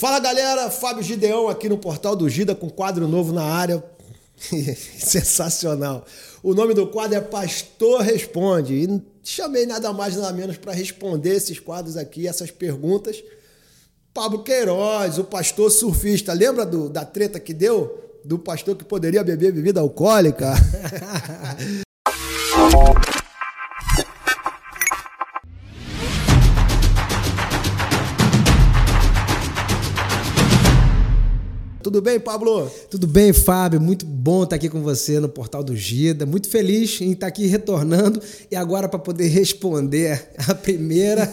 Fala galera, Fábio Gideão aqui no Portal do Gida com quadro novo na área. Sensacional. O nome do quadro é Pastor Responde. E chamei nada mais nada menos para responder esses quadros aqui, essas perguntas. Pablo Queiroz, o pastor surfista. Lembra do, da treta que deu? Do pastor que poderia beber bebida alcoólica? Tudo bem, Pablo? Tudo bem, Fábio. Muito bom estar aqui com você no Portal do Gida. Muito feliz em estar aqui retornando e agora para poder responder a primeira,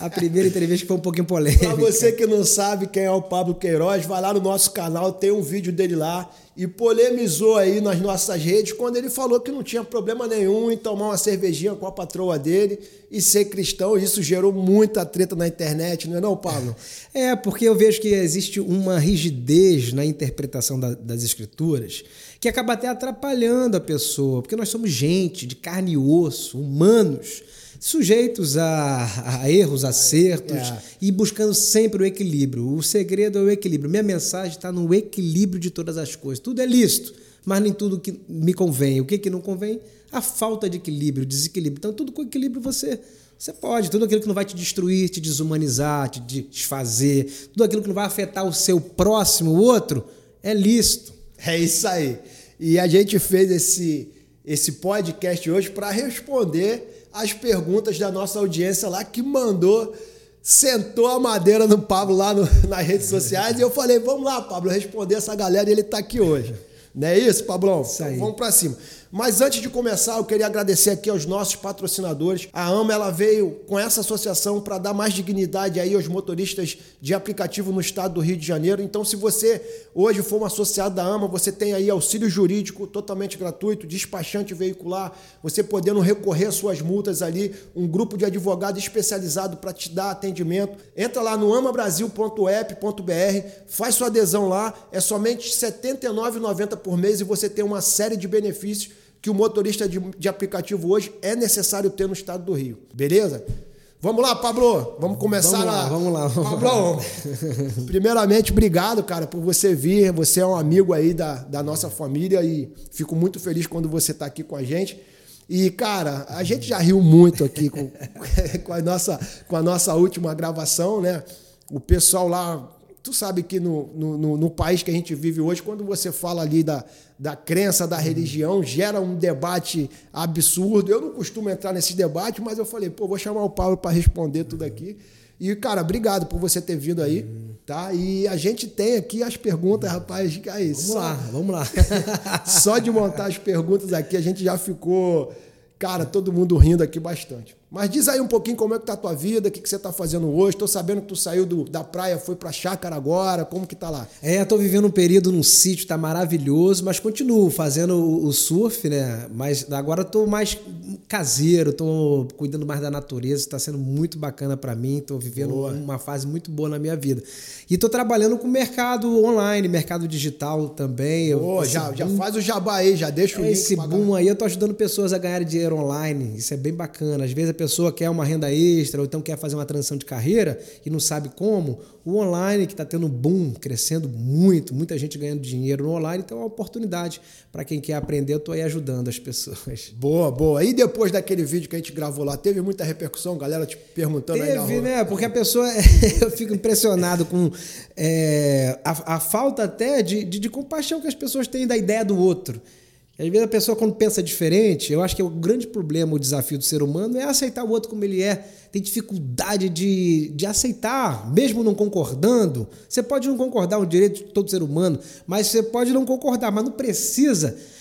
a primeira entrevista que foi um pouquinho polêmica. Para você que não sabe quem é o Pablo Queiroz, vai lá no nosso canal, tem um vídeo dele lá e polemizou aí nas nossas redes quando ele falou que não tinha problema nenhum em tomar uma cervejinha com a patroa dele e ser cristão. Isso gerou muita treta na internet, não é não, Paulo? É, porque eu vejo que existe uma rigidez na interpretação da, das escrituras que acaba até atrapalhando a pessoa, porque nós somos gente de carne e osso, humanos sujeitos a, a erros, acertos é. e buscando sempre o equilíbrio. O segredo é o equilíbrio. Minha mensagem está no equilíbrio de todas as coisas. Tudo é lícito, mas nem tudo que me convém. O que, que não convém? A falta de equilíbrio, o desequilíbrio. Então, tudo com equilíbrio você. Você pode, tudo aquilo que não vai te destruir, te desumanizar, te desfazer, tudo aquilo que não vai afetar o seu próximo, o outro, é lícito. É isso aí. E a gente fez esse, esse podcast hoje para responder as perguntas da nossa audiência lá que mandou, sentou a madeira no Pablo lá no, nas redes sociais e eu falei, vamos lá, Pablo, responder essa galera e ele está aqui hoje. Não é isso, Pablão? Isso então, vamos para cima. Mas antes de começar, eu queria agradecer aqui aos nossos patrocinadores. A AMA ela veio com essa associação para dar mais dignidade aí aos motoristas de aplicativo no estado do Rio de Janeiro. Então, se você hoje for um associado da AMA, você tem aí auxílio jurídico totalmente gratuito, despachante veicular, você podendo recorrer às suas multas ali, um grupo de advogado especializado para te dar atendimento. Entra lá no amabrasil.app.br, faz sua adesão lá, é somente R$ 79,90 por mês e você tem uma série de benefícios que o motorista de, de aplicativo hoje é necessário ter no estado do Rio. Beleza? Vamos lá, Pablo. Vamos começar vamos lá. Vamos lá. Vamos Pablo, lá. primeiramente, obrigado, cara, por você vir. Você é um amigo aí da, da nossa família e fico muito feliz quando você está aqui com a gente. E, cara, a gente já riu muito aqui com, com, a, nossa, com a nossa última gravação, né? O pessoal lá Tu sabe que no, no, no, país que a gente vive hoje, quando você fala ali da, da crença, da religião, gera um debate absurdo. Eu não costumo entrar nesse debate, mas eu falei, pô, vou chamar o Paulo para responder tudo aqui. E, cara, obrigado por você ter vindo aí, tá? E a gente tem aqui as perguntas, rapaz. Aí, vamos só, lá, vamos lá. só de montar as perguntas aqui, a gente já ficou, cara, todo mundo rindo aqui bastante. Mas diz aí um pouquinho como é que tá a tua vida, o que, que você está fazendo hoje. Estou sabendo que tu saiu do, da praia, foi para chácara agora, como que tá lá? É, estou vivendo um período num sítio, tá maravilhoso, mas continuo fazendo o, o surf, né? Mas agora estou mais caseiro, estou cuidando mais da natureza, está sendo muito bacana para mim, estou vivendo boa. uma fase muito boa na minha vida. E estou trabalhando com mercado online, mercado digital também. Boa, já, boom, já faz o jabá aí, já deixa o é, link. Esse boom aí, eu estou ajudando pessoas a ganharem dinheiro online, isso é bem bacana. Às vezes pessoa quer uma renda extra ou então quer fazer uma transição de carreira e não sabe como, o online que está tendo boom, crescendo muito, muita gente ganhando dinheiro no online, então é uma oportunidade para quem quer aprender. Eu estou aí ajudando as pessoas. Boa, boa. E depois daquele vídeo que a gente gravou lá, teve muita repercussão, galera te perguntando teve, aí na rua. né? Porque a pessoa, eu fico impressionado com é, a, a, falta até de, de, de compaixão que as pessoas têm da ideia do outro. Às vezes a pessoa, quando pensa diferente, eu acho que o grande problema, o desafio do ser humano é aceitar o outro como ele é. Tem dificuldade de, de aceitar, mesmo não concordando. Você pode não concordar, é um direito de todo ser humano, mas você pode não concordar, mas não precisa é, é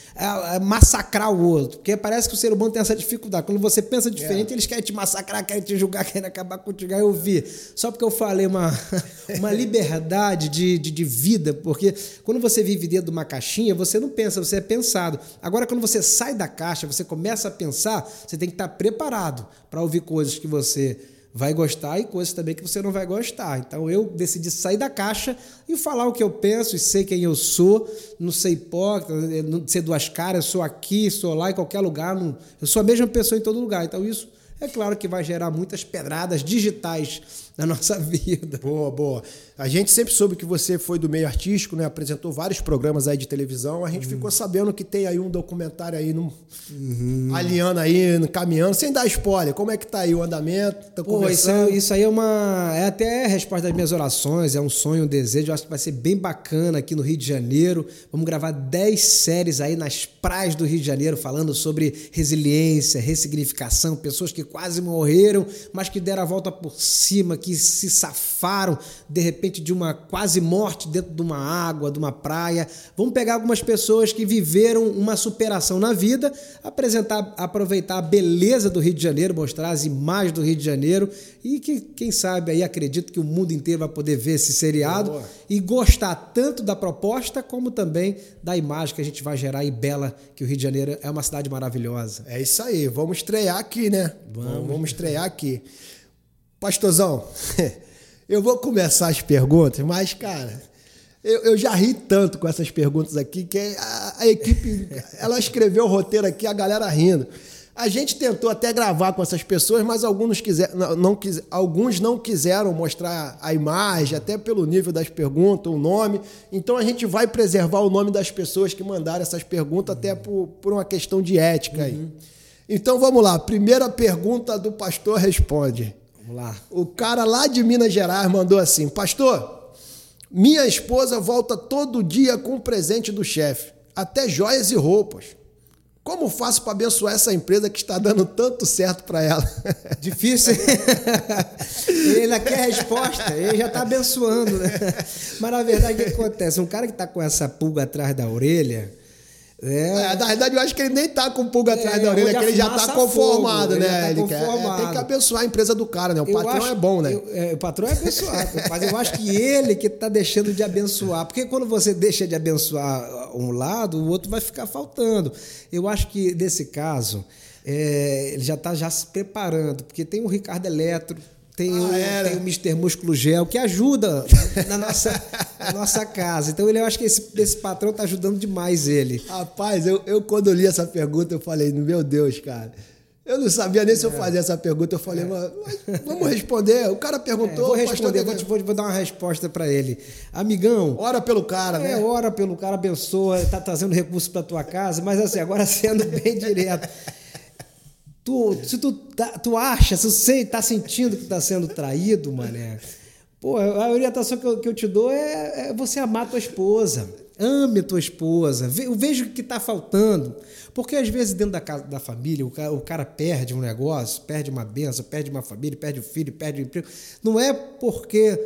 massacrar o outro. Porque parece que o ser humano tem essa dificuldade. Quando você pensa diferente, é. eles querem te massacrar, querem te julgar, querem acabar contigo. Aí eu vi. Só porque eu falei uma, uma liberdade de, de, de vida, porque quando você vive dentro de uma caixinha, você não pensa, você é pensado. Agora, quando você sai da caixa, você começa a pensar, você tem que estar preparado para ouvir coisas que você vai gostar e coisas também que você não vai gostar. Então eu decidi sair da caixa e falar o que eu penso e sei quem eu sou, não ser hipócrita, não ser duas caras, sou aqui, sou lá, em qualquer lugar, não, eu sou a mesma pessoa em todo lugar. Então isso é claro que vai gerar muitas pedradas digitais na nossa vida. Boa, boa. A gente sempre soube que você foi do meio artístico, né? Apresentou vários programas aí de televisão. A gente uhum. ficou sabendo que tem aí um documentário aí no, uhum. alinhando aí, caminhando, sem dar spoiler. Como é que tá aí o andamento? Tá Pô, isso, isso, aí é uma. É até a resposta das minhas orações, é um sonho, um desejo. Eu acho que vai ser bem bacana aqui no Rio de Janeiro. Vamos gravar 10 séries aí nas praias do Rio de Janeiro, falando sobre resiliência, ressignificação, pessoas que quase morreram, mas que deram a volta por cima, que se safaram de repente de uma quase morte dentro de uma água, de uma praia. Vamos pegar algumas pessoas que viveram uma superação na vida, apresentar, aproveitar a beleza do Rio de Janeiro, mostrar as imagens do Rio de Janeiro e que quem sabe aí acredito que o mundo inteiro vai poder ver esse seriado Boa. e gostar tanto da proposta como também da imagem que a gente vai gerar e bela que o Rio de Janeiro é uma cidade maravilhosa. É isso aí, vamos estrear aqui, né? Vamos, vamos estrear aqui. Pastorzão, eu vou começar as perguntas, mas, cara, eu, eu, já ri tanto com essas perguntas aqui que a, a equipe, ela escreveu o roteiro aqui, a galera rindo. A gente tentou até gravar com essas pessoas, mas alguns, quiser, não, não, alguns não quiseram mostrar a imagem, até pelo nível das perguntas, o nome. Então a gente vai preservar o nome das pessoas que mandaram essas perguntas, até por, por uma questão de ética aí. Então vamos lá. Primeira pergunta do pastor responde. Vamos lá. O cara lá de Minas Gerais mandou assim: Pastor, minha esposa volta todo dia com o presente do chefe, até joias e roupas. Como faço para abençoar essa empresa que está dando tanto certo para ela? Difícil. ele quer resposta, ele já está abençoando. Né? Mas na verdade, o que acontece? Um cara que está com essa pulga atrás da orelha, é. é. na verdade, eu acho que ele nem tá com pulga atrás é, da orelha, que ele já tá conformado, fogo, né? Ele, tá ele conformado. quer, é, tem que abençoar a empresa do cara, né? O eu patrão acho, é bom, né? Eu, é, o patrão é abençoado, mas eu acho que ele que tá deixando de abençoar. Porque quando você deixa de abençoar um lado, o outro vai ficar faltando. Eu acho que nesse caso, é, ele já está já se preparando, porque tem o Ricardo Eletro, tem, ah, o, tem o Mr. Músculo Gel, que ajuda na nossa, na nossa casa. Então, ele, eu acho que esse, esse patrão está ajudando demais ele. Rapaz, eu, eu quando li essa pergunta, eu falei, meu Deus, cara. Eu não sabia nem se eu é. fazia essa pergunta. Eu falei, é. mas vamos responder. O cara perguntou. É, vou responder, vou, vou, vou, dar uma resposta para ele. Amigão. Ora pelo cara, é, né? ora pelo cara, abençoa, está trazendo recurso para tua casa. Mas assim, agora sendo bem direto. Tu, se tu, tá, tu acha, se você tá sentindo que tá sendo traído, mané, pô, a orientação que eu, que eu te dou é, é você amar tua esposa. Ame tua esposa. Veja o que está faltando. Porque às vezes dentro da, casa, da família o cara, o cara, perde um negócio, perde uma benção, perde uma família, perde o filho, perde o emprego. Não é porque.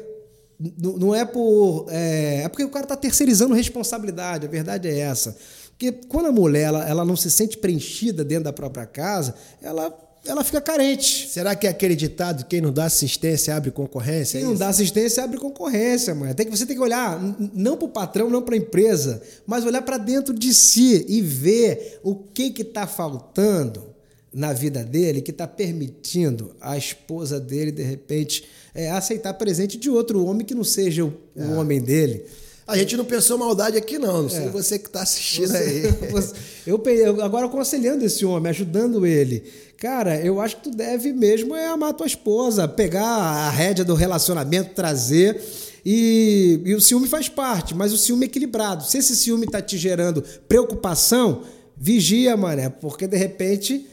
Não é por. É, é porque o cara está terceirizando responsabilidade. A verdade é essa. Porque quando a mulher ela, ela não se sente preenchida dentro da própria casa, ela ela fica carente. Será que é aquele ditado quem não dá assistência abre concorrência? Quem é não dá assistência abre concorrência, mãe. Tem que você tem que olhar não para o patrão, não para a empresa, mas olhar para dentro de si e ver o que que está faltando na vida dele que está permitindo a esposa dele de repente é, aceitar presente de outro homem que não seja o, é. o homem dele. A gente não pensou maldade aqui, não. Não sei é. você que está assistindo você, aí. Eu, eu agora aconselhando esse homem, ajudando ele. Cara, eu acho que tu deve mesmo é amar tua esposa, pegar a rédea do relacionamento, trazer. E, e o ciúme faz parte, mas o ciúme é equilibrado. Se esse ciúme está te gerando preocupação, vigia, mané, porque de repente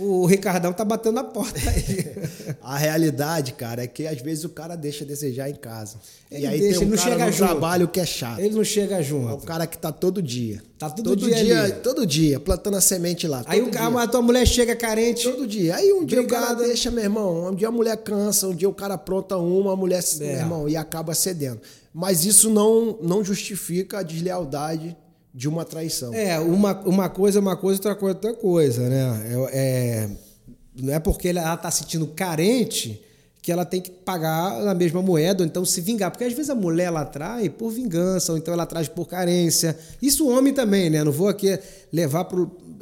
o Ricardão tá batendo na porta aí. a realidade, cara, é que às vezes o cara deixa a desejar em casa. Ele e aí deixa, tem um não cara chega no junto. trabalho que é chato. Ele não chega junto. É o cara que tá todo dia. Tá todo, todo dia, dia Todo dia, plantando a semente lá. Aí o cara, a tua mulher chega carente. Todo dia. Aí um dia o cara deixa, meu irmão, um dia a mulher cansa, um dia o cara apronta uma, a mulher, é. meu irmão, e acaba cedendo. Mas isso não, não justifica a deslealdade de uma traição. É, uma, uma coisa é uma coisa, outra coisa é outra coisa, né? É, é não é porque ela está se sentindo carente que ela tem que pagar na mesma moeda, ou então se vingar. Porque às vezes a mulher ela atrai por vingança, ou então ela traz por carência. Isso o homem também, né? Não vou aqui levar para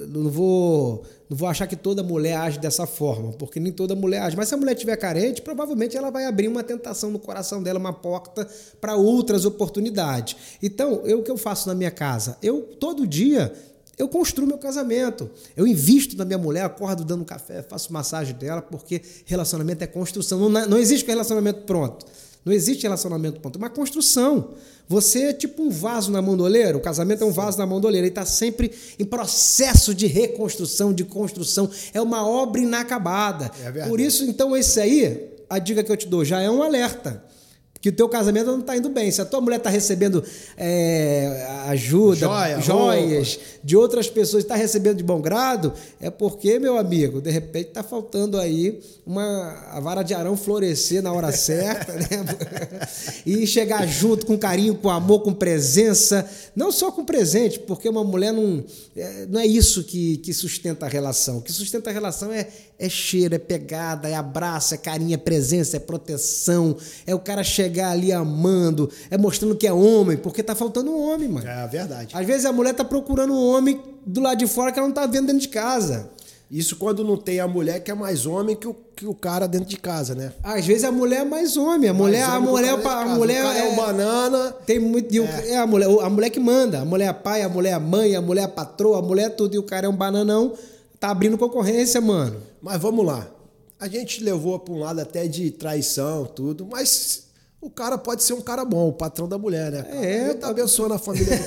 Não vou, não vou achar que toda mulher age dessa forma, porque nem toda mulher age. Mas se a mulher estiver carente, provavelmente ela vai abrir uma tentação no coração dela, uma porta para outras oportunidades. Então, eu, o que eu faço na minha casa? Eu, todo dia, eu construo meu casamento. Eu invisto na minha mulher, acordo dando café, faço massagem dela, porque relacionamento é construção. Não, não existe relacionamento pronto. Não existe relacionamento pronto. É uma construção. Você é tipo um vaso na mandoleira. O casamento é um vaso na mandoleira. Ele está sempre em processo de reconstrução, de construção. É uma obra inacabada. É Por isso, então, esse aí, a dica que eu te dou já é um alerta que o teu casamento não está indo bem. Se a tua mulher está recebendo é, ajuda, Joia, joias roupa. de outras pessoas, está recebendo de bom grado, é porque, meu amigo, de repente está faltando aí uma a vara de arão florescer na hora certa, né? e chegar junto com carinho, com amor, com presença, não só com presente, porque uma mulher não é, não é isso que, que sustenta a relação. O que sustenta a relação é, é cheiro, é pegada, é abraço, é carinho, é presença, é proteção, é o cara chegar chegar ali amando, é mostrando que é homem, porque tá faltando um homem, mano. É verdade. Às vezes a mulher tá procurando um homem do lado de fora que ela não tá vendo dentro de casa. Isso quando não tem a mulher que é mais homem que o, que o cara dentro de casa, né? Às vezes a mulher é mais homem. A mais mulher, a mulher, a mulher é, é um banana. Tem muito. É. é. a, mulher, a mulher que manda. A mulher é pai, a mulher é mãe, a mulher é patroa, a mulher é tudo. E o cara é um bananão. Tá abrindo concorrência, mano. Mas vamos lá. A gente levou para um lado até de traição, tudo, mas o cara pode ser um cara bom, o patrão da mulher, né? É, Ele tá abençoando a família.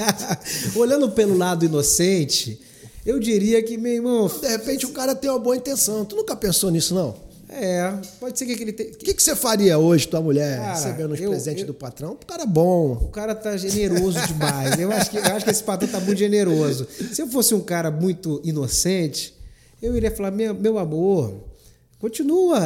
Olhando pelo lado inocente, eu diria que, meu irmão. De repente o cara tem uma boa intenção. Tu nunca pensou nisso, não? É, pode ser que ele tem. O que, que você faria hoje, tua mulher, cara, recebendo os eu, presentes eu, do patrão? O cara é bom. O cara tá generoso demais. eu, acho que, eu acho que esse patrão tá muito generoso. Se eu fosse um cara muito inocente, eu iria falar: meu, meu amor, Continua.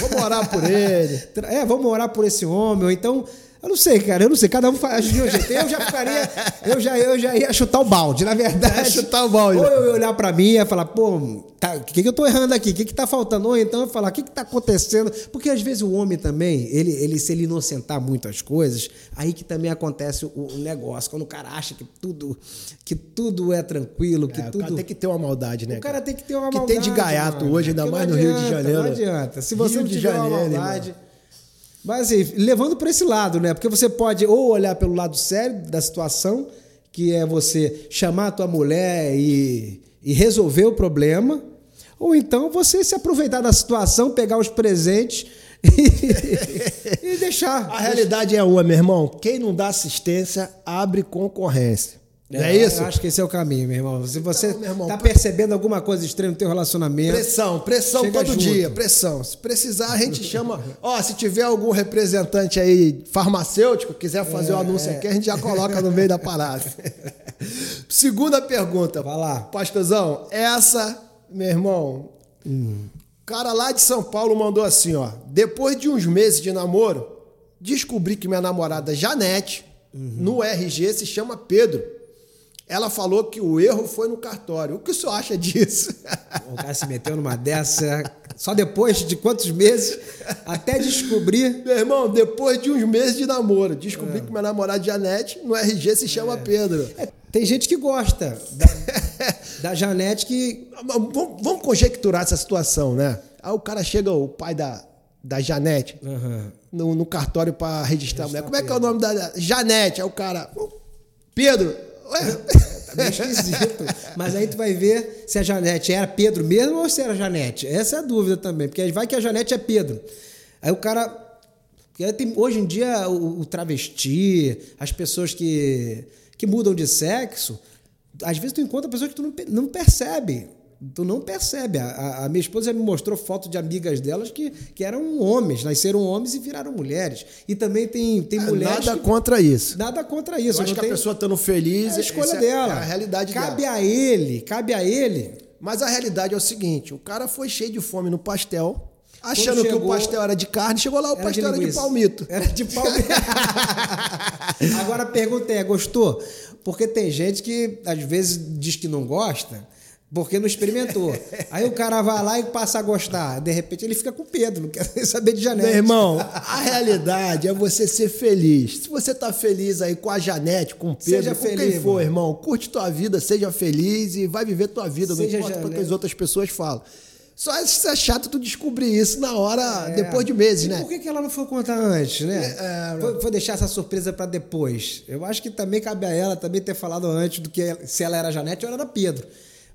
Vamos orar por ele. É, vamos orar por esse homem. Ou então, eu não sei, cara, eu não sei. Cada um faz de um jeito. Eu já ficaria, eu já, eu já ia chutar o balde, na verdade. É, chutar o balde. Ou eu ia olhar para mim e ia falar, pô, tá, o que, que eu tô errando aqui? O que, que tá faltando? Ou então eu falar, o que, que tá acontecendo? Porque às vezes o homem também, ele, ele se ele inocentar muito as coisas, aí que também acontece o, o negócio. Quando o cara acha que tudo, que tudo é tranquilo, que é, tudo. O cara tem que ter uma maldade, né? O cara tem que ter uma maldade. Que tem de gaiato mano. hoje, ainda mais no Rio de Janeiro. Não adianta. Se você Rio não tiver Janeiro, uma maldade. Irmão mas assim, levando para esse lado, né? Porque você pode ou olhar pelo lado sério da situação, que é você chamar a tua mulher e, e resolver o problema, ou então você se aproveitar da situação, pegar os presentes e, e deixar. A realidade é uma, meu irmão. Quem não dá assistência abre concorrência. É, é isso? Eu acho que esse é o caminho, meu irmão. Se você está percebendo alguma coisa estranha no teu relacionamento. Pressão, pressão todo junto. dia, pressão. Se precisar, a gente chama. Ó, se tiver algum representante aí farmacêutico, quiser fazer é, um anúncio é. aqui, a gente já coloca no meio da parada. Segunda pergunta. Vai lá. Pastorzão, essa, meu irmão. Hum. cara lá de São Paulo mandou assim, ó. Depois de uns meses de namoro, descobri que minha namorada Janete, uhum. no RG, se chama Pedro. Ela falou que o erro foi no cartório. O que o senhor acha disso? O cara se meteu numa dessa só depois de quantos meses até descobrir. Meu irmão, depois de uns meses de namoro, descobri é. que meu namorado Janete no RG se chama é. Pedro. É, tem gente que gosta da, da Janete que. Vamos, vamos, conjecturar essa situação, né? Aí o cara chega, o pai da, da Janete, uhum. no, no, cartório para registrar a mulher. Como é que é o nome da Janete? Aí o cara. Pedro, Ué? Meio esquisito. Mas aí tu vai ver se a Janete era Pedro mesmo ou se era Janete. Essa é a dúvida também, porque vai que a Janete é Pedro. Aí o cara. Hoje em dia, o, travesti, as pessoas que, que mudam de sexo, às vezes tu encontra pessoas que tu não percebe tu não percebe. A, a, minha esposa me mostrou foto de amigas delas que, que eram homens, nasceram homens e viraram mulheres. E também tem, tem é, mulheres. Nada que, contra isso. Nada contra isso. Eu acho que a pessoa estando feliz. É a escolha dela. É a realidade cabe dela. Cabe a ele, cabe a ele. Mas a realidade é o seguinte: o cara foi cheio de fome no pastel. Achando chegou, que o pastel era de carne, chegou lá, o era pastel de era de palmito. Era de palmito. Agora a pergunta é: gostou? Porque tem gente que às vezes diz que não gosta, porque não experimentou. Aí o cara vai lá e passa a gostar. De repente ele fica com Pedro, não quer saber de Janete. Meu irmão, a realidade é você ser feliz. Se você tá feliz aí com a Janete, com o Pedro, seja com feliz, quem for, mano. irmão, curte tua vida, seja feliz e vai viver tua vida, seja não importa o que as outras pessoas falam. Só é chato tu descobrir isso na hora, é. depois de meses, e né? Por que, que ela não foi contar antes, né? É, é foi, foi, deixar essa surpresa para depois. Eu acho que também cabe a ela também ter falado antes do que se ela era Janete ou ela era Pedro.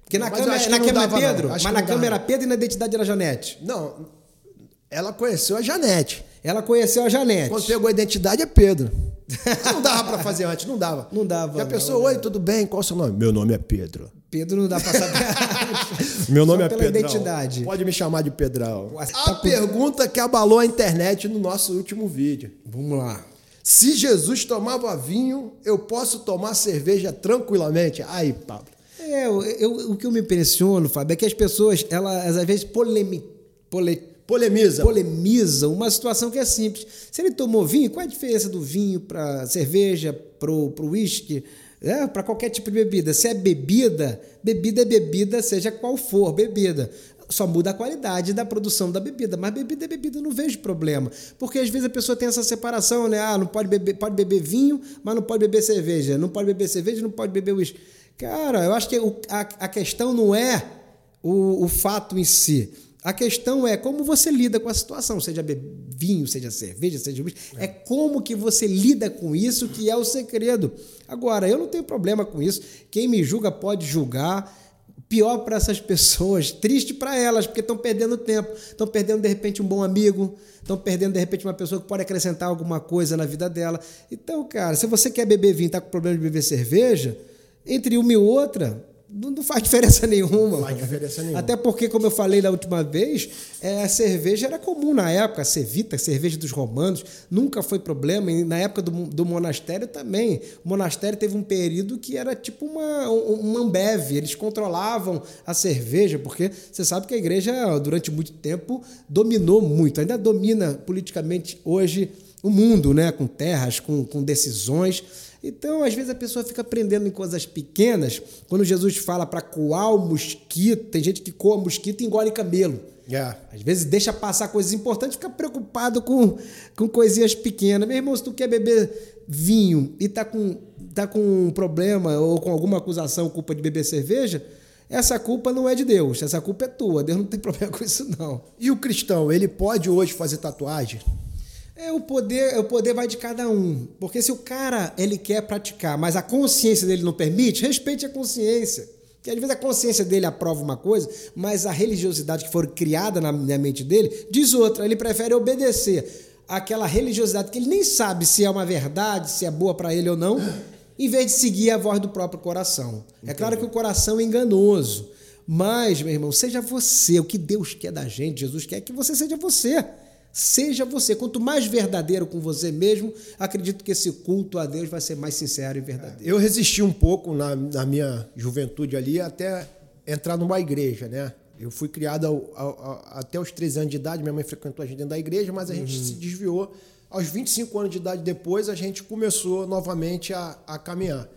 Porque na câmera, na câmera é Pedro, mas na câmera era Pedro e na identidade era Janete. Não, ela conheceu a Janete. Ela conheceu a Janete. Quando pegou a identidade é Pedro. não dava para fazer antes, não dava. Não dava. Já pensou, oi, tudo bem? Qual é o seu nome? Meu nome é Pedro. Pedro não dá pra saber. Meu nome é pela Pedrão. identidade. Pode me chamar de Pedrão. A tá pergunta que abalou a internet no nosso último vídeo. Vamos lá. Se Jesus tomava vinho, eu posso tomar cerveja tranquilamente? Aí, Pablo. É, eu, eu, o que eu me impressiono, Fábio, é que as pessoas, elas às vezes polemi, pole, Polemiza. Polemizam uma situação que é simples. Se ele tomou vinho, qual é a diferença do vinho para cerveja, para o uísque, é, para qualquer tipo de bebida? Se é bebida, bebida é bebida, seja qual for bebida. Só muda a qualidade da produção da bebida, mas bebida é bebida, não vejo problema. Porque às vezes a pessoa tem essa separação, né? Ah, não pode beber, pode beber vinho, mas não pode beber cerveja. Não pode beber cerveja, não pode beber uísque. Cara, eu acho que o, a, a questão não é o, o fato em si a questão é como você lida com a situação, seja vinho, seja cerveja, seja vinho. É. é como que você lida com isso que é o segredo. Agora, eu não tenho problema com isso. Quem me julga pode julgar. Pior para essas pessoas, triste para elas, porque estão perdendo tempo, estão perdendo de repente um bom amigo, estão perdendo de repente uma pessoa que pode acrescentar alguma coisa na vida dela. Então, cara, se você quer beber vinho, está com problema de beber cerveja, entre uma e outra, não, faz diferença nenhuma. Não faz diferença nenhuma. Até porque, como eu falei da última vez, é, a cerveja era comum na época, a Cevita, a cerveja dos romanos, nunca foi problema. E na época do, do monastério também. O monastério teve um período que era tipo uma, uma Ambev, eles controlavam a cerveja, porque você sabe que a igreja, durante muito tempo, dominou muito, ainda domina politicamente hoje o mundo, né? com terras, com, com decisões. Então, às vezes a pessoa fica aprendendo em coisas pequenas. Quando Jesus fala para coar o mosquito, tem gente que coa mosquito e engole camelo. Yeah. Às vezes deixa passar coisas importantes, fica preocupado com, com coisinhas pequenas. Meu irmão, se tu quer beber vinho e tá com, tá com um problema ou com alguma acusação, culpa de beber cerveja, essa culpa não é de Deus, essa culpa é tua. Deus não tem problema com isso, não. E o cristão, ele pode hoje fazer tatuagem? É o poder, o poder vai de cada um. Porque se o cara ele quer praticar, mas a consciência dele não permite, respeite a consciência. Porque às vezes a consciência dele aprova uma coisa, mas a religiosidade que for criada na, na mente dele diz outra. Ele prefere obedecer aquela religiosidade que ele nem sabe se é uma verdade, se é boa para ele ou não, em vez de seguir a voz do próprio coração. Entendi. É claro que o coração é enganoso. Mas, meu irmão, seja você. O que Deus quer da gente, Jesus quer que você seja você. Seja você. Quanto mais verdadeiro com você mesmo, acredito que esse culto a Deus vai ser mais sincero e verdadeiro. Eu resisti um pouco na, na minha juventude ali até entrar numa igreja, né? Eu fui criado ao, ao, ao, até os 13 anos de idade, minha mãe frequentou a gente dentro da igreja, mas a uhum. gente se desviou. Aos 25 anos de idade depois, a gente começou novamente a, a caminhar.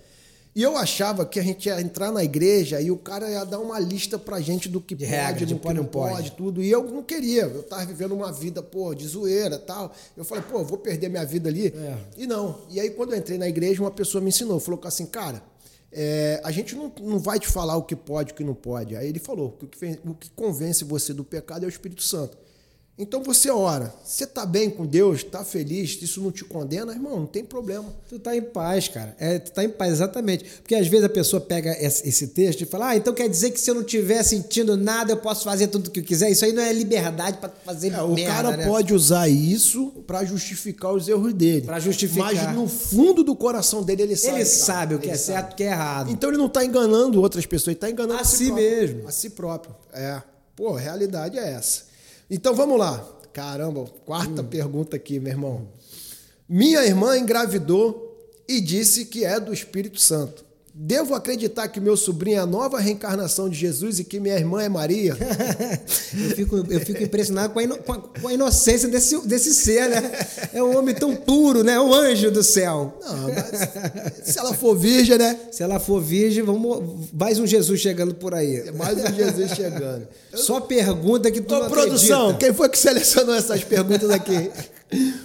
E eu achava que a gente ia entrar na igreja e o cara ia dar uma lista pra gente do que de pode, regra, do que não pode, pode, tudo. E eu não queria. Eu tava vivendo uma vida, pô, de zoeira tal. Eu falei, pô, vou perder minha vida ali. É. E não. E aí, quando eu entrei na igreja, uma pessoa me ensinou, falou assim, cara, é, a gente não, não vai te falar o que pode e o que não pode. Aí ele falou, o que, o que convence você do pecado é o Espírito Santo. Então você ora, você está bem com Deus, está feliz, isso não te condena, irmão, não tem problema. Tu está em paz, cara. É, tu está em paz, exatamente. Porque às vezes a pessoa pega esse texto e fala, ah, então quer dizer que se eu não estiver sentindo nada, eu posso fazer tudo o que eu quiser. Isso aí não é liberdade para fazer é, merda, O cara né? pode usar isso para justificar os erros dele. Para justificar. Mas no fundo do coração dele ele sabe. Ele sabe o que é sabe. certo e o que é errado. Então ele não está enganando outras pessoas, ele está enganando a, a si, si mesmo. A si próprio. É. Pô, a realidade é essa. Então vamos lá. Caramba, quarta hum. pergunta aqui, meu irmão. Minha irmã engravidou e disse que é do Espírito Santo. Devo acreditar que meu sobrinho é a nova reencarnação de Jesus e que minha irmã é Maria? eu, fico, eu fico impressionado com a, ino, com, a, com a, inocência desse, desse ser, né? É um homem tão puro, né? É um anjo do céu. Não, mas se ela for virgem, né? Se ela for virgem, vamos, mais um Jesus chegando por aí. É mais um Jesus chegando. Só pergunta que tu Ô, não produção, acredita. quem foi que selecionou essas perguntas aqui?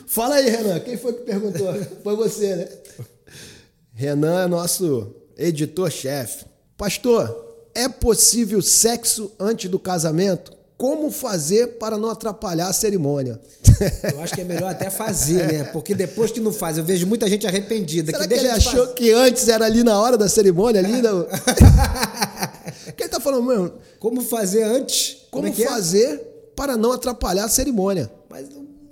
Fala aí, Renan, quem foi que perguntou? Foi você, né? Renan é nosso editor-chefe. Pastor, é possível sexo antes do casamento? como fazer para não atrapalhar a cerimônia? Eu acho que é melhor até fazer, né? Porque depois que não faz, eu vejo muita gente arrependida. Será que, que, ele achou fazer. que antes era ali na hora da cerimônia? Ali no... que ele tá falando, mano, Como fazer antes? como, é que é? fazer para não atrapalhar a cerimônia? Mas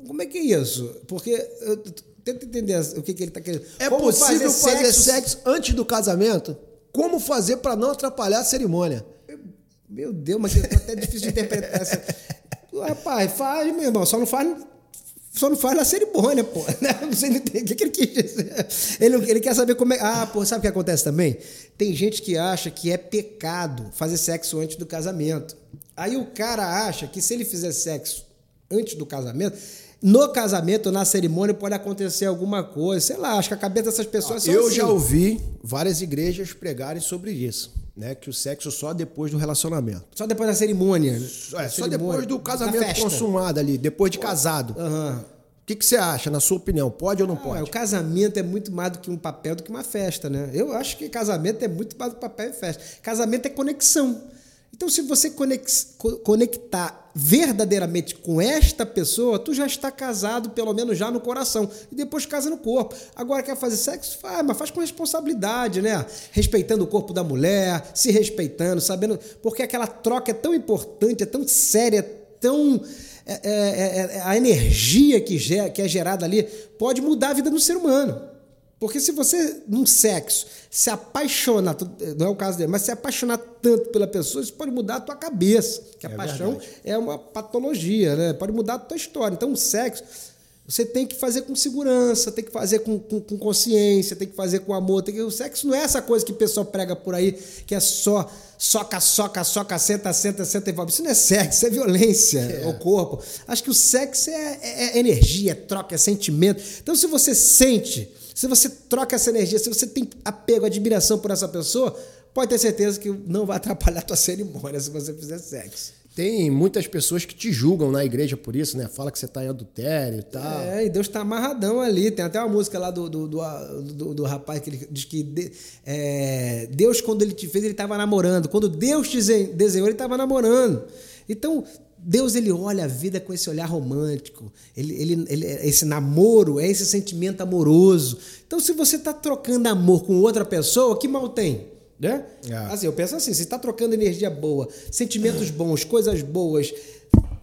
como é que é isso? Porque eu t- tento entender o que, que ele está querendo. É Como possível fazer sexo... antes do casamento? Como fazer para não atrapalhar a cerimônia? Meu Deus, mas é até difícil de interpretar essa. Rapaz, faz, meu irmão, só não faz. Só não faz na cerimônia, pô. Não sei o que, que ele quis dizer. Ele, ele quer saber como é. Ah, pô, sabe o que acontece também? Tem gente que acha que é pecado fazer sexo antes do casamento. Aí o cara acha que se ele fizer sexo antes do casamento, no casamento, na cerimônia, pode acontecer alguma coisa. Sei lá, acho que a cabeça dessas pessoas são Eu assim. já ouvi várias igrejas pregarem sobre isso, né? Que o sexo só depois do relacionamento. Só depois da cerimônia. É, só cerimônia, depois do casamento consumado ali, depois de casado. Aham. O que, que você acha, na sua opinião? Pode ou não Ah, pode? o casamento é muito mais do que um papel, do que uma festa, né? Eu acho que casamento é muito mais do que papel e festa. Casamento é conexão. Então, se você conectar verdadeiramente com esta pessoa, tu já está casado, pelo menos já no coração. E depois casa no corpo. Agora quer fazer sexo? Faz, mas faz com responsabilidade, né? Respeitando o corpo da mulher, se respeitando, sabendo. Porque aquela troca é tão importante, é tão séria, tão. é- é- é- a energia que, ge- que é gerada ali pode mudar a vida do ser humano. Porque se você, num sexo, se apaixonar, não é o caso dele, mas se apaixonar tanto pela pessoa, isso pode mudar a tua cabeça. Que a É paixão verdade. é uma patologia, né? Pode mudar a tua história. Então, o sexo, você tem que fazer com segurança, tem que fazer com, com, com consciência, tem que fazer com amor. Tem que, o sexo não é essa coisa que o pessoal prega por aí, que é só soca, soca, soca, senta, senta, senta e volta. Isso não é sexo, isso é violência ao corpo. Acho que o sexo é, é- é energia, é troca, é sentimento. Então, se você sente, se você troca essa energia, se você tem apego, admiração por essa pessoa, pode ter certeza que não vai atrapalhar a tua cerimônia se você fizer sexo. Tem muitas pessoas que te julgam na igreja por isso, né? Fala que você tá em adultério e tal. É, e Deus tá amarradão ali. Tem até uma música lá do, do, do, do- do rapaz que ele diz que de- é, Deus, quando ele te fez, ele estava namorando. Quando Deus te desenhou, ele estava namorando. Então, Deus ele olha a vida com esse olhar romântico. Ele, ele, ele- esse namoro é esse sentimento amoroso. Então, se você está trocando amor com outra pessoa, que mal tem? Né? É. Assim, eu penso assim: se está trocando energia boa, sentimentos bons, coisas boas,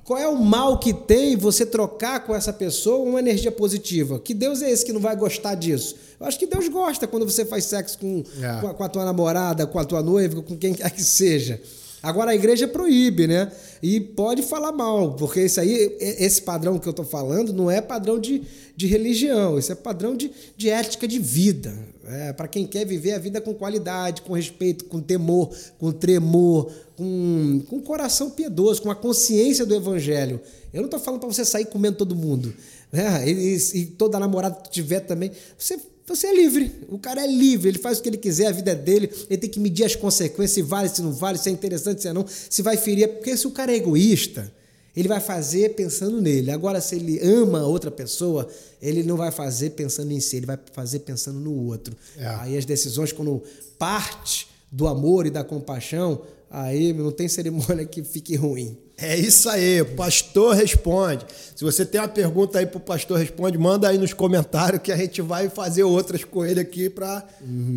qual é o mal que tem você trocar com essa pessoa uma energia positiva? Que Deus é esse que não vai gostar disso? Eu acho que Deus gosta quando você faz sexo com, É. com, a, com a tua namorada, com a tua noiva, com quem quer que seja. Agora a igreja proíbe, né? E pode falar mal, porque isso aí, esse padrão que eu tô falando não é padrão de, de religião, isso é padrão de, de ética de vida. É, para quem quer viver a vida com qualidade, com respeito, com temor, com tremor, com, com coração piedoso, com a consciência do evangelho. Eu não estou falando para você sair comendo todo mundo. Né? E, e- e toda namorada que tiver também. Você, você é livre. O cara é livre, ele faz o que ele quiser, a vida é dele. Ele tem que medir as consequências, se vale, se não vale, se é interessante, se é não, se vai ferir. Porque se o cara é egoísta, ele vai fazer pensando nele. Agora, se ele ama outra pessoa, ele não vai fazer pensando em si, ele vai fazer pensando no outro. É. Aí as decisões, quando parte do amor e da compaixão, aí não tem cerimônia que fique ruim. É isso aí, pastor responde. Se você tem uma pergunta aí pro pastor responde, manda aí nos comentários que a gente vai fazer outras com ele aqui para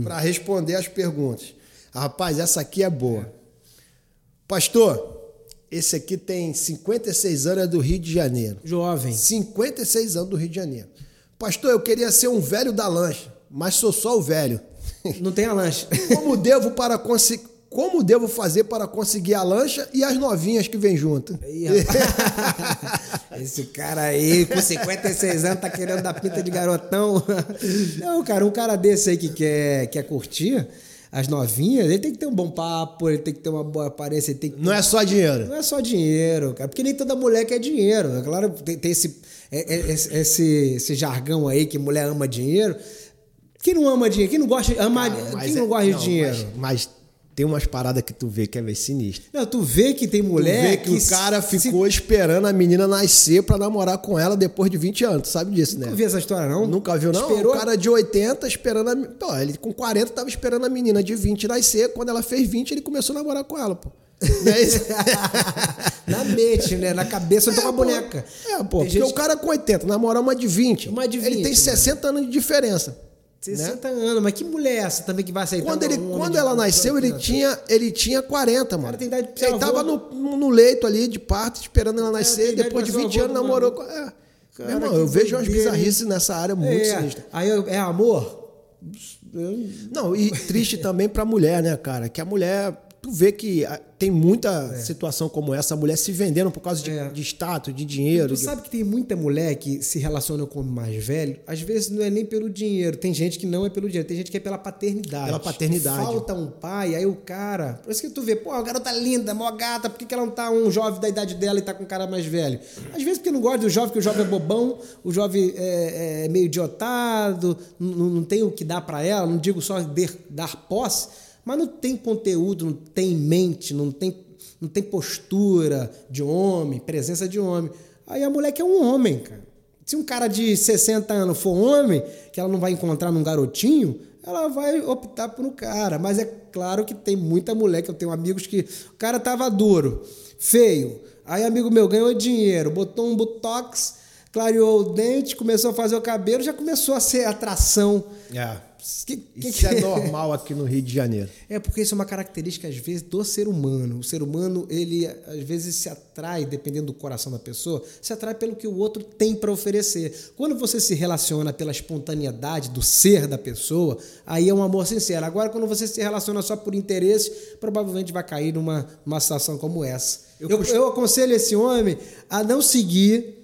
pra responder as perguntas. Rapaz, essa aqui é boa. Pastor, esse aqui tem 56 anos, é do Rio de Janeiro. Jovem. 56 anos do Rio de Janeiro. Pastor, eu queria ser um velho da lancha, mas sou só o velho. Não tem a lanche. Como devo para conseguir como devo fazer para conseguir a lancha e as novinhas que vem junto? Esse cara aí, com 56 anos, tá querendo dar pinta de garotão. Não, cara, um cara desse aí que quer, quer curtir as novinhas, ele tem que ter um bom papo, ele tem que ter uma boa aparência, ele tem que Não é só dinheiro. Não é só dinheiro, cara, porque nem toda mulher quer dinheiro. É claro, tem, tem esse, é- é- esse, esse, esse jargão aí que mulher ama dinheiro. Quem não ama dinheiro? Quem não gosta, ama, Mas quem é- não gosta não, de dinheiro? Mas, mas tem umas paradas que tu vê que é meio sinistro. Não, tu vê que tem Tu mulher vê que, o cara se- ficou esperando a menina nascer pra namorar com ela depois de 20 anos. Tu sabe disso, né? Não viu essa história, não? Nunca viu, não? Esperou? O cara de 80 esperando a. Pô, ele com 40 tava esperando a menina de 20 nascer. Quando ela fez 20, ele começou a namorar com ela, pô. É? Na mente, né? Na cabeça eu tô com a pô. boneca. É, pô, Tem porque gente o cara com 80 namora uma de 20. Uma de Ele 20, tem mano. 60 anos de diferença. 60 anos, mas que mulher é essa também que vai aceitar? Quando, ele, quando ela nasceu, ele de- tinha, ele tinha 40, mano. ser ele avô. tava no, no- leito ali de parto, esperando ela nascer. e depois de pra ser 20 avô anos, do namorou com. É. Cara, Meu irmão, eu vejo umas bizarrices nessa área muito é, sinistras. Aí é amor? Eu- Não, e triste também pra mulher, né, cara? Que a mulher. Tu vê que ah, tem muita situação como essa, a mulher se vendendo por causa de, É. de status, de dinheiro. Tu de- sabe que tem muita mulher que se relaciona com o mais velho, às vezes não é nem pelo dinheiro. Tem gente que não é pelo dinheiro, tem gente que é pela paternidade. Pela paternidade. Falta um pai, aí o cara. Por isso que tu vê, pô, a garota linda, mó gata, por que, que ela não tá um jovem da idade dela e tá com um cara mais velho? Às vezes porque não gosta do jovem, porque o jovem é bobão, o jovem é, é meio idiotado, não, não tem o que dar pra ela, não digo só der- dar posse, mas não tem conteúdo, não tem mente, não tem, não tem postura de homem, presença de homem. Aí a mulher quer um homem, cara. Se um cara de 60 anos for homem, que ela não vai encontrar num garotinho, ela vai optar por um cara. Mas é claro que tem muita mulher, que eu tenho amigos que o cara tava duro, feio. Aí amigo meu ganhou dinheiro, botou um botox, clareou o dente, começou a fazer o cabelo, já começou a ser atração. É. Que- que- Isso é normal aqui no Rio de Janeiro. é porque isso é uma característica, às vezes, do ser humano. O ser humano, ele, às vezes, se atrai, dependendo do coração da pessoa, se atrai pelo que o outro tem para oferecer. Quando você se relaciona pela espontaneidade do ser da pessoa, aí é um amor sincero. Agora, quando você se relaciona só por interesse, provavelmente vai cair numa, numa situação como essa. Eu, Eu eu, aconselho esse homem a não seguir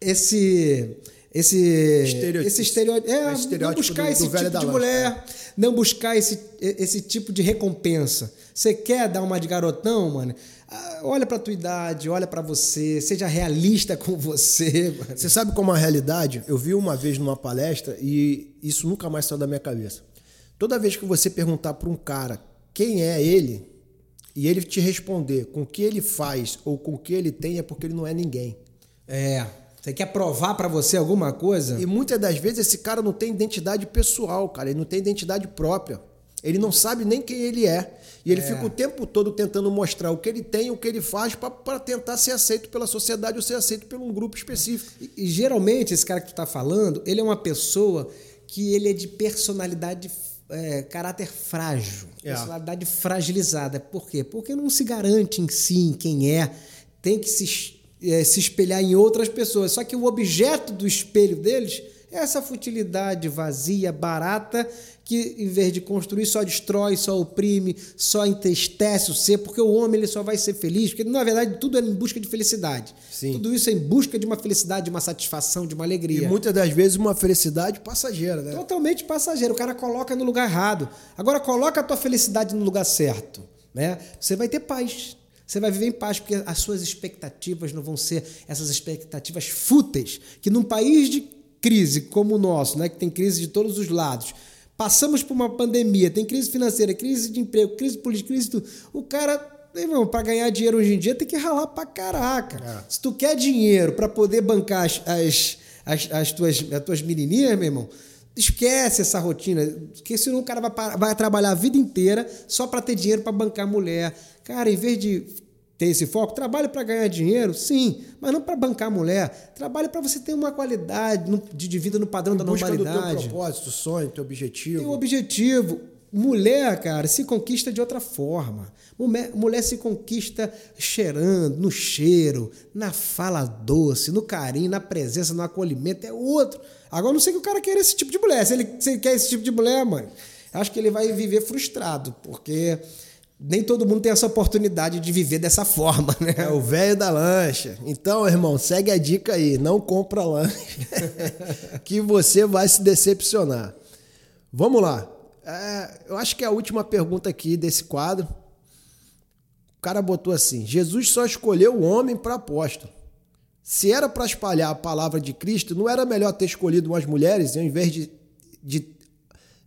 esse. Esse Estereótipo. esse estereótipo, é, não estereótipo buscar do- do esse velho tipo de lancha, mulher, não buscar esse, esse tipo de recompensa. Você quer dar uma de garotão, mano? Ah, Olha pra tua idade, olha pra você, seja realista com você, mano. Você sabe como é a realidade? Eu vi uma vez numa palestra e isso nunca mais saiu da minha cabeça. Toda vez que você perguntar para um cara quem é ele e ele te responder com o que ele faz ou com o que ele tem é porque ele não é ninguém. É, você quer provar pra você alguma coisa? E muitas das vezes esse cara não tem identidade pessoal, cara, ele não tem identidade própria. Ele não sabe nem quem ele é. E ele fica o tempo todo tentando mostrar o que ele tem, o que ele faz para tentar ser aceito pela sociedade ou ser aceito por um grupo específico. E, e geralmente esse cara que tu tá falando, ele é uma pessoa que ele é de personalidade, é, caráter frágil, É. personalidade fragilizada. Por quê? Porque não se garante em si, em quem é, tem que se, é, se espelhar em outras pessoas. Só que o objeto do espelho deles é essa futilidade vazia, barata, que em vez de construir só destrói, só oprime, só entristece o ser, porque o homem ele só vai ser feliz, porque na verdade tudo é em busca de felicidade. Sim. Tudo isso é em busca de uma felicidade, de uma satisfação, de uma alegria. E muitas das vezes uma felicidade passageira, né? Totalmente passageiro. O cara coloca no lugar errado. Agora coloca a tua felicidade no lugar certo, né? Você vai ter paz. Você vai viver em paz porque as suas expectativas não vão ser essas expectativas fúteis que num país de crise como o nosso, né, que tem crise de todos os lados. Passamos por uma pandemia, tem crise financeira, crise de emprego, crise política, crise tudo. O cara Irmão, para ganhar dinheiro hoje em dia tem que ralar pra caraca. É. Se tu quer dinheiro para poder bancar as, as, as, as tuas, as tuas menininhas, meu irmão, esquece essa rotina. Porque senão o cara vai, vai trabalhar a vida inteira só para ter dinheiro para bancar a mulher. Cara, em vez de ter esse foco, trabalhe para ganhar dinheiro, sim, mas não para bancar a mulher. Trabalhe para você ter uma qualidade de vida no padrão da Busca do teu normalidade. propósito, sonho, teu objetivo. Tem um objetivo. Mulher, cara, se conquista de outra forma. Mulher, mulher se conquista cheirando, no cheiro, na fala doce, no carinho, na presença, no acolhimento. É outro. Agora, não sei que o cara quer esse tipo de mulher. Se ele, se ele quer esse tipo de mulher, mano, acho que ele vai viver frustrado, porque nem todo mundo tem essa oportunidade de viver dessa forma, né? É o velho da lancha. Então, irmão, segue a dica aí. Não compra lancha. que você vai se decepcionar. Vamos lá. É, eu acho que é a última pergunta aqui desse quadro. O cara botou assim: Jesus só escolheu o homem para apóstolo. Se era para espalhar a palavra de Cristo, não era melhor ter escolhido umas mulheres ao invés de, de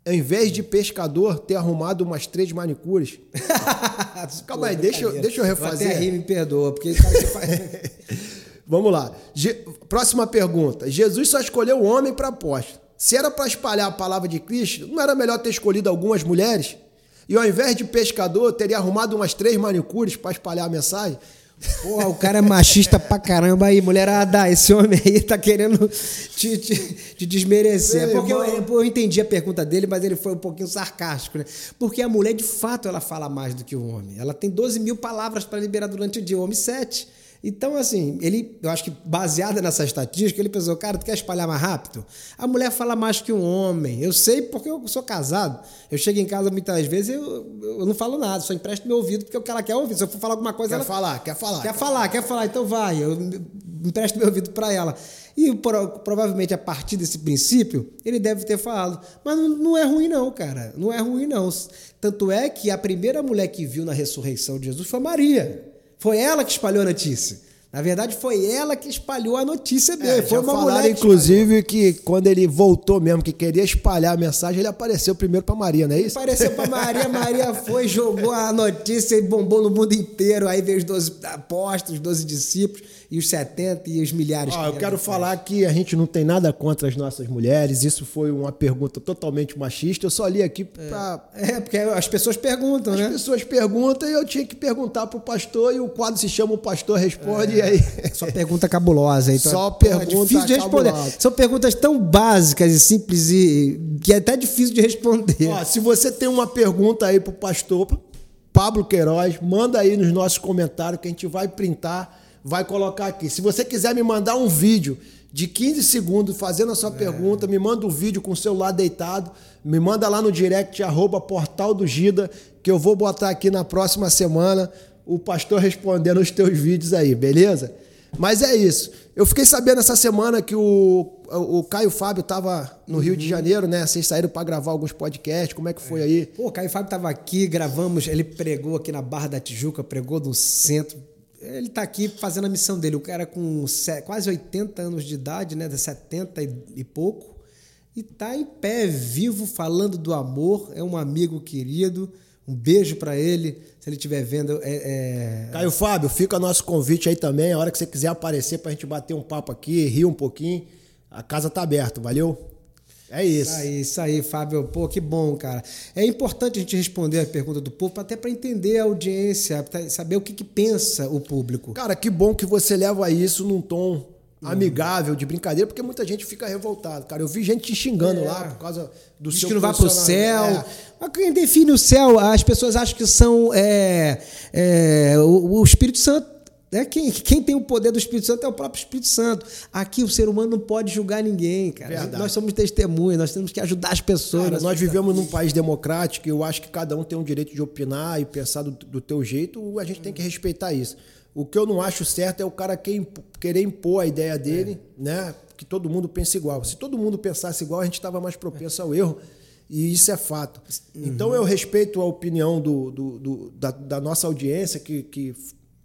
ao invés de pescador ter arrumado umas três manicures? Calma aí, deixa eu- deixa eu refazer. até rir, me perdoa, porque. Vamos lá. Je- Próxima pergunta. Jesus só escolheu o homem para apóstolo. Se era para espalhar a palavra de Cristo, não era melhor ter escolhido algumas mulheres? E ao invés de pescador, teria arrumado umas três manicures para espalhar a mensagem. Porra, o cara é machista pra caramba aí, mulherada. Esse homem aí tá querendo te, te, te desmerecer. Meu Porque eu, irmão. eu entendi a pergunta dele, mas ele foi um pouquinho sarcástico, né? Porque a mulher, de fato, ela fala mais do que o homem. Ela tem 12 mil palavras para liberar durante o dia, o homem 7. Então, assim, ele, eu acho que baseada nessa estatística, ele pensou, cara, tu quer espalhar mais rápido? A mulher fala mais que um homem. Eu sei porque eu sou casado. Eu chego em casa muitas vezes e eu, eu não falo nada, só empresto meu ouvido porque é o que ela quer ouvir. Se eu for falar alguma coisa, Quer ela falar, quer falar. Quer falar, quer falar, então vai, eu empresto meu ouvido para ela. E pro- provavelmente a partir desse princípio, ele deve ter falado. Mas não, não é ruim, não, cara. Não é ruim, não. Tanto é que a primeira mulher que viu na ressurreição de Jesus foi Maria. Foi ela que espalhou a notícia. Na verdade, foi ela que espalhou a notícia dele. É, foi uma falaram, mulher que inclusive, que quando ele voltou mesmo, que queria espalhar a mensagem, ele apareceu primeiro para Maria, não é isso? Apareceu pra Maria, Maria foi, jogou a notícia e bombou no mundo inteiro. Aí veio os 12 apóstolos, os 12 discípulos, e os 70 e os milhares. Ó, que eu quero falar que a gente não tem nada contra as nossas mulheres. Isso foi uma pergunta totalmente machista. Eu só li aqui para É, porque as pessoas perguntam, As né? pessoas perguntam e eu tinha que perguntar pro pastor e o quadro se chama O Pastor Responde e aí. Só pergunta cabulosa. Então, Só é pergunta difícil de responder. cabulosa. São perguntas tão básicas e simples e que é até difícil de responder. Ó, se você tem uma pergunta aí pro pastor Pablo Queiroz, manda aí nos nossos comentários que a gente vai printar, vai colocar aqui. Se você quiser me mandar um vídeo de 15 segundos fazendo a sua pergunta, me manda um vídeo com o celular deitado, me manda lá no direct arroba portal do Gida, que eu vou botar aqui na próxima semana o pastor respondendo os teus vídeos aí, beleza? Mas é isso. Eu fiquei sabendo essa semana que o, o Caio Fábio estava no Rio de Janeiro, né? Vocês saíram para gravar alguns podcasts. Como é que foi aí? Pô, o Caio Fábio estava aqui, gravamos, ele pregou aqui na Barra da Tijuca, pregou no centro. Ele está aqui fazendo a missão dele. O cara com se- quase 80 anos de idade, né? De 70 e, e pouco. E tá em pé, vivo, falando do amor. É um amigo querido. Um beijo para ele, se ele estiver vendo. É, é- Caio Fábio, fica nosso convite aí também. A hora que você quiser aparecer para a gente bater um papo aqui, rir um pouquinho, a casa tá aberta, valeu? É isso. Isso aí, isso aí, Fábio. Pô, que bom, cara. É importante a gente responder a pergunta do povo, até para entender a audiência, pra saber o que, que pensa o público. Cara, que bom que você leva isso num tom Uhum. amigável, de brincadeira, porque muita gente fica revoltada. Cara, eu vi gente te xingando É. lá por causa do Diz seu que não vai pro céu. É. Mas quem define o céu, as pessoas acham que são é, é, o, o Espírito Santo. Né? Quem, quem tem o poder do Espírito Santo é o próprio Espírito Santo. Aqui o ser humano não pode julgar ninguém, cara. Verdade. Nós somos testemunhas, nós temos que ajudar as pessoas. Cara, nós vivemos num país democrático e eu acho que cada um tem um direito de opinar e pensar do, do teu jeito, a gente tem que respeitar isso. O que eu não acho certo é o cara querer impor a ideia dele, né? Que todo mundo pense igual. Se todo mundo pensasse igual, a gente estava mais propenso ao erro. E isso é fato. Então eu respeito a opinião do, do- do- da, da nossa audiência que, que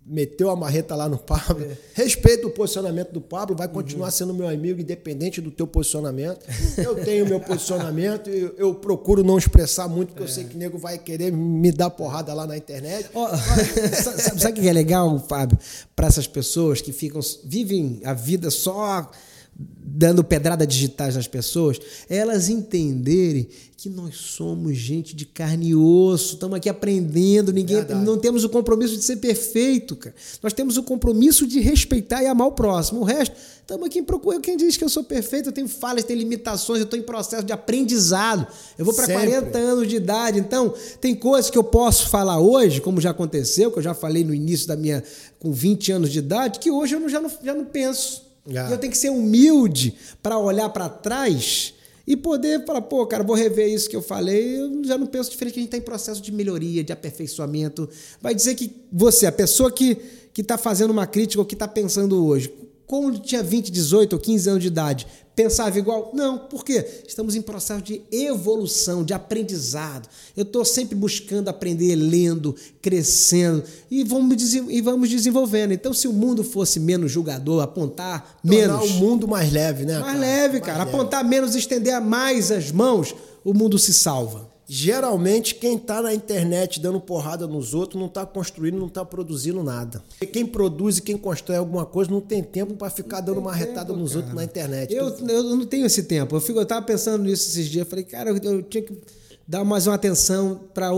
meteu a marreta lá no Pablo. Respeito o posicionamento do Pablo, vai continuar sendo meu amigo, independente do teu posicionamento. Eu tenho meu posicionamento e eu procuro não expressar muito, porque eu sei que o nego vai querer me dar porrada lá na internet. Ó, sabe, sabe o que é legal, Fábio? Para essas pessoas que ficam vivem a vida só dando pedrada digitais nas pessoas, elas entenderem que nós somos gente de carne e osso, estamos aqui aprendendo, ninguém Verdade. não temos o compromisso de ser perfeito, cara. Nós temos o compromisso de respeitar e amar o próximo. O resto, estamos aqui em procura. Quem diz que eu sou perfeito, eu tenho falhas, tenho limitações, eu estou em processo de aprendizado. Eu vou para Sempre. 40 anos de idade. Então, tem coisas que eu posso falar hoje, como já aconteceu, que eu já falei no início da minha. com 20 anos de idade, que hoje eu já, não, já não penso. Ah. E eu tenho que ser humilde para olhar para trás e poder falar, pô, cara, vou rever isso que eu falei. Eu já não penso diferente, que a gente está em processo de melhoria, de aperfeiçoamento. Vai dizer que você, a pessoa que está fazendo uma crítica ou que está pensando hoje, quando tinha 20, 18 ou 15 anos de idade, pensava igual? Não. Por quê? Estamos em processo de evolução, de aprendizado. Eu estou sempre buscando aprender, lendo, crescendo e vamos, e vamos desenvolvendo. Então, se o mundo fosse menos julgador, apontar Tornar menos. o mundo mais leve, né? mais leve, cara. Mais leve. Apontar menos, estender mais as mãos, o mundo se salva. Geralmente, quem tá na internet dando porrada nos outros não tá construindo, não tá produzindo nada. E quem produz e quem constrói alguma coisa não tem tempo para ficar dando uma retada nos outros na internet. Eu, eu não tenho esse tempo. Eu, fico, eu tava pensando nisso esses dias. Eu falei, cara, eu, eu tinha que dar mais uma atenção para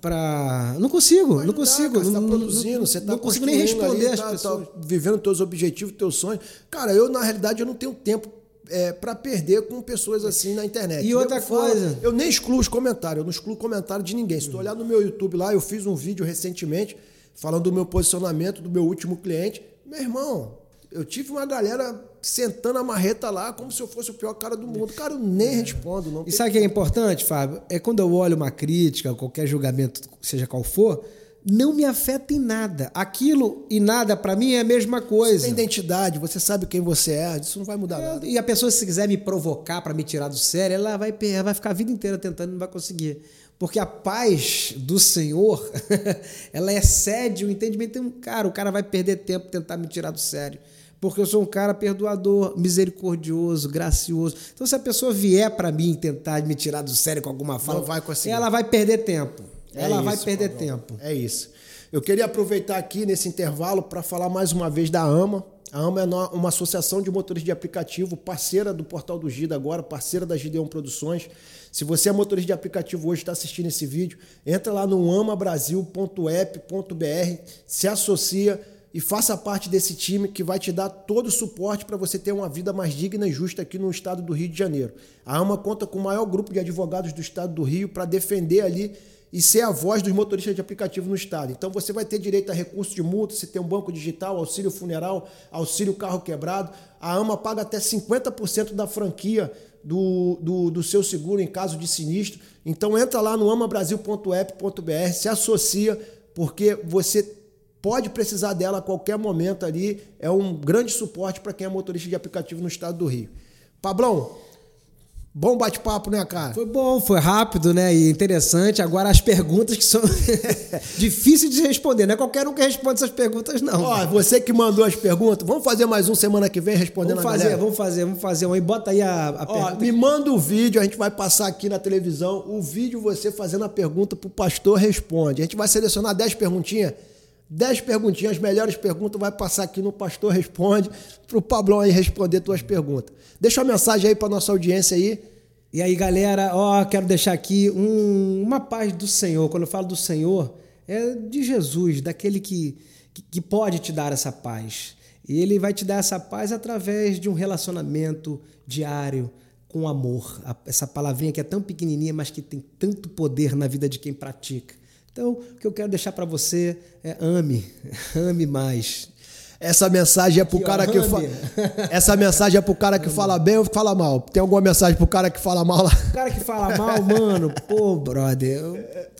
para não consigo, não consigo, Cara, você não, tá não- produzindo, não- você tá não consigo nem responder ali, as tá- pessoas. tá vivendo teus objetivos, teus sonhos. Cara, eu na realidade eu não tenho tempo é, para perder com pessoas assim na internet. E Nego outra fala- coisa- eu nem excluo os comentários, eu não excluo comentário de ninguém. Se tu olhar no meu YouTube lá, eu fiz um vídeo recentemente falando do meu posicionamento do meu último cliente. Meu irmão, eu tive uma galera sentando a marreta lá como se eu fosse o pior cara do mundo. Cara, eu nem respondo, não E sabe o que é importante, Fábio? É quando eu olho uma crítica, qualquer julgamento, seja qual for, não me afeta em nada. Aquilo e nada para mim é a mesma coisa. tem identidade, você sabe quem você é, isso não vai mudar nada. E a pessoa, se quiser me provocar para me tirar do sério, ela vai, ela vai ficar a vida inteira tentando e não vai conseguir. Porque a paz do Senhor, ela excede o entendimento. Então, cara, o cara vai perder tempo tentar me tirar do sério. Porque eu sou um cara perdoador, misericordioso, gracioso. Então, se a pessoa vier para mim tentar me tirar do sério com alguma fala, vai ela vai perder tempo. É ela vai isso, perder tempo. É isso. Eu queria aproveitar aqui nesse intervalo para falar mais uma vez da AMA. A AMA é uma associação de motores de aplicativo, parceira do Portal do Gida agora, parceira da Gideon Produções. Se você é motorista de aplicativo hoje está assistindo esse vídeo, entra lá no amabrasil.app.br, se associa e faça parte desse time que vai te dar todo o suporte para você ter uma vida mais digna e justa aqui no estado do Rio de Janeiro. A AMA conta com o maior grupo de advogados do estado do Rio para defender ali e ser a voz dos motoristas de aplicativo no estado. Então você vai ter direito a recurso de multa, se tem um banco digital, auxílio funeral, auxílio carro quebrado. A AMA paga até 50% da franquia do, do, do seu seguro em caso de sinistro. Então entra lá no amabrasil.app.br, se associa, porque você pode precisar dela a qualquer momento ali. É um grande suporte para quem é motorista de aplicativo no estado do Rio. Pablão, bom bate-papo, né, cara? Foi bom, foi rápido, né? E interessante. Agora as perguntas que são difíceis de responder. Não é qualquer um que responde essas perguntas, não. Ó, você que mandou as perguntas, vamos fazer mais um semana que vem respondendo vamos fazer, galera? vamos fazer, vamos fazer um aí. Bota aí a, a Ó, pergunta. me manda o vídeo, a gente vai passar aqui na televisão o vídeo você fazendo a pergunta pro pastor responde. A gente vai selecionar 10 perguntinhas. 10 perguntinhas, as melhores perguntas vai passar aqui no Pastor Responde pro Pablão aí responder tuas perguntas. Deixa uma mensagem aí pra nossa audiência aí. E aí, galera, ó, quero deixar aqui um- uma paz do Senhor. Quando eu falo do Senhor, é de Jesus, daquele que, que, pode te dar essa paz. E ele vai te dar essa paz através de um relacionamento diário com amor. Essa palavrinha que é tão pequenininha, mas que tem tanto poder na vida de quem pratica. Então, o que eu quero deixar para você é ame, ame mais. Essa mensagem é pro cara que fala. Essa mensagem é pro cara que fala bem ou que fala mal? Tem alguma mensagem pro cara que fala mal lá? O cara que fala mal, mano, pô, brother, eu-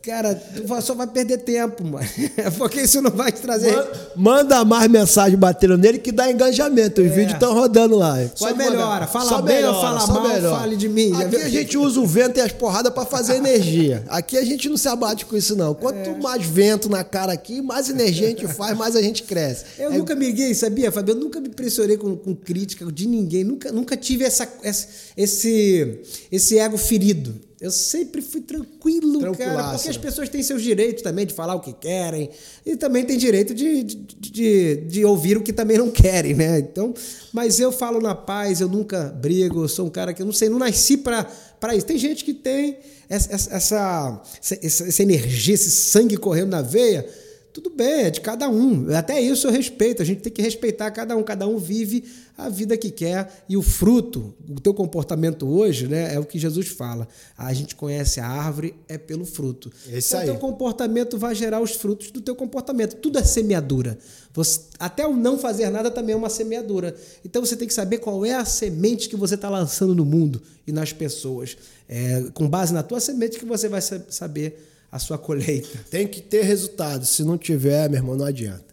cara, tu só vai perder tempo, mano. Porque isso não vai te trazer. Man- Manda mais mensagem batendo nele que dá engajamento. Os É. vídeos estão rodando lá. Só Pode mandar. melhora. Fala bem ou fala só mal, fale de mim. Aqui a gente usa o vento e as porradas pra fazer energia. Aqui a gente não se abate com isso, não. Quanto É. mais vento na cara aqui, mais energia a gente faz, mais a gente cresce. Eu É- nunca me liguei, sabia, Fábio? Eu nunca me impressionei com, com crítica de ninguém. Nunca, nunca tive essa, essa- esse, esse ego ferido. Eu sempre fui tranquilo, cara. Porque as né? pessoas têm seus direitos também de falar o que querem. E também tem direito de, de, de, de ouvir o que também não querem, né? Então, mas eu falo na paz, eu nunca brigo. Eu sou um cara que eu não sei, não nasci pra isso. Tem gente que tem essa, essa, essa, essa energia, esse sangue correndo na veia. Tudo bem, é de cada um. Até isso eu respeito. A gente tem que respeitar cada um. Cada um vive a vida que quer. E o fruto, o teu comportamento hoje, né, é o que Jesus fala. A gente conhece a árvore é pelo fruto. É isso então, aí. teu comportamento vai gerar os frutos do teu comportamento. Tudo é semeadura. Você, até o não fazer nada também é uma semeadura. Então você tem que saber qual é a semente que você está lançando no mundo e nas pessoas. É, com base na tua semente que você vai sa- saber a sua colheita. Tem que ter resultado. Se não tiver, meu irmão, não adianta.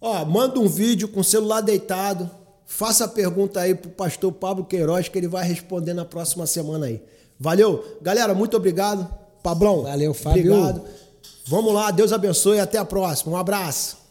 Ó, manda um vídeo com o celular deitado. Faça a pergunta aí pro pastor Pablo Queiroz, que ele vai responder na próxima semana aí. Valeu? Galera, muito obrigado. Pablão. Valeu, Fábio. Obrigado. Vamos lá, Deus abençoe e até a próxima. Um abraço.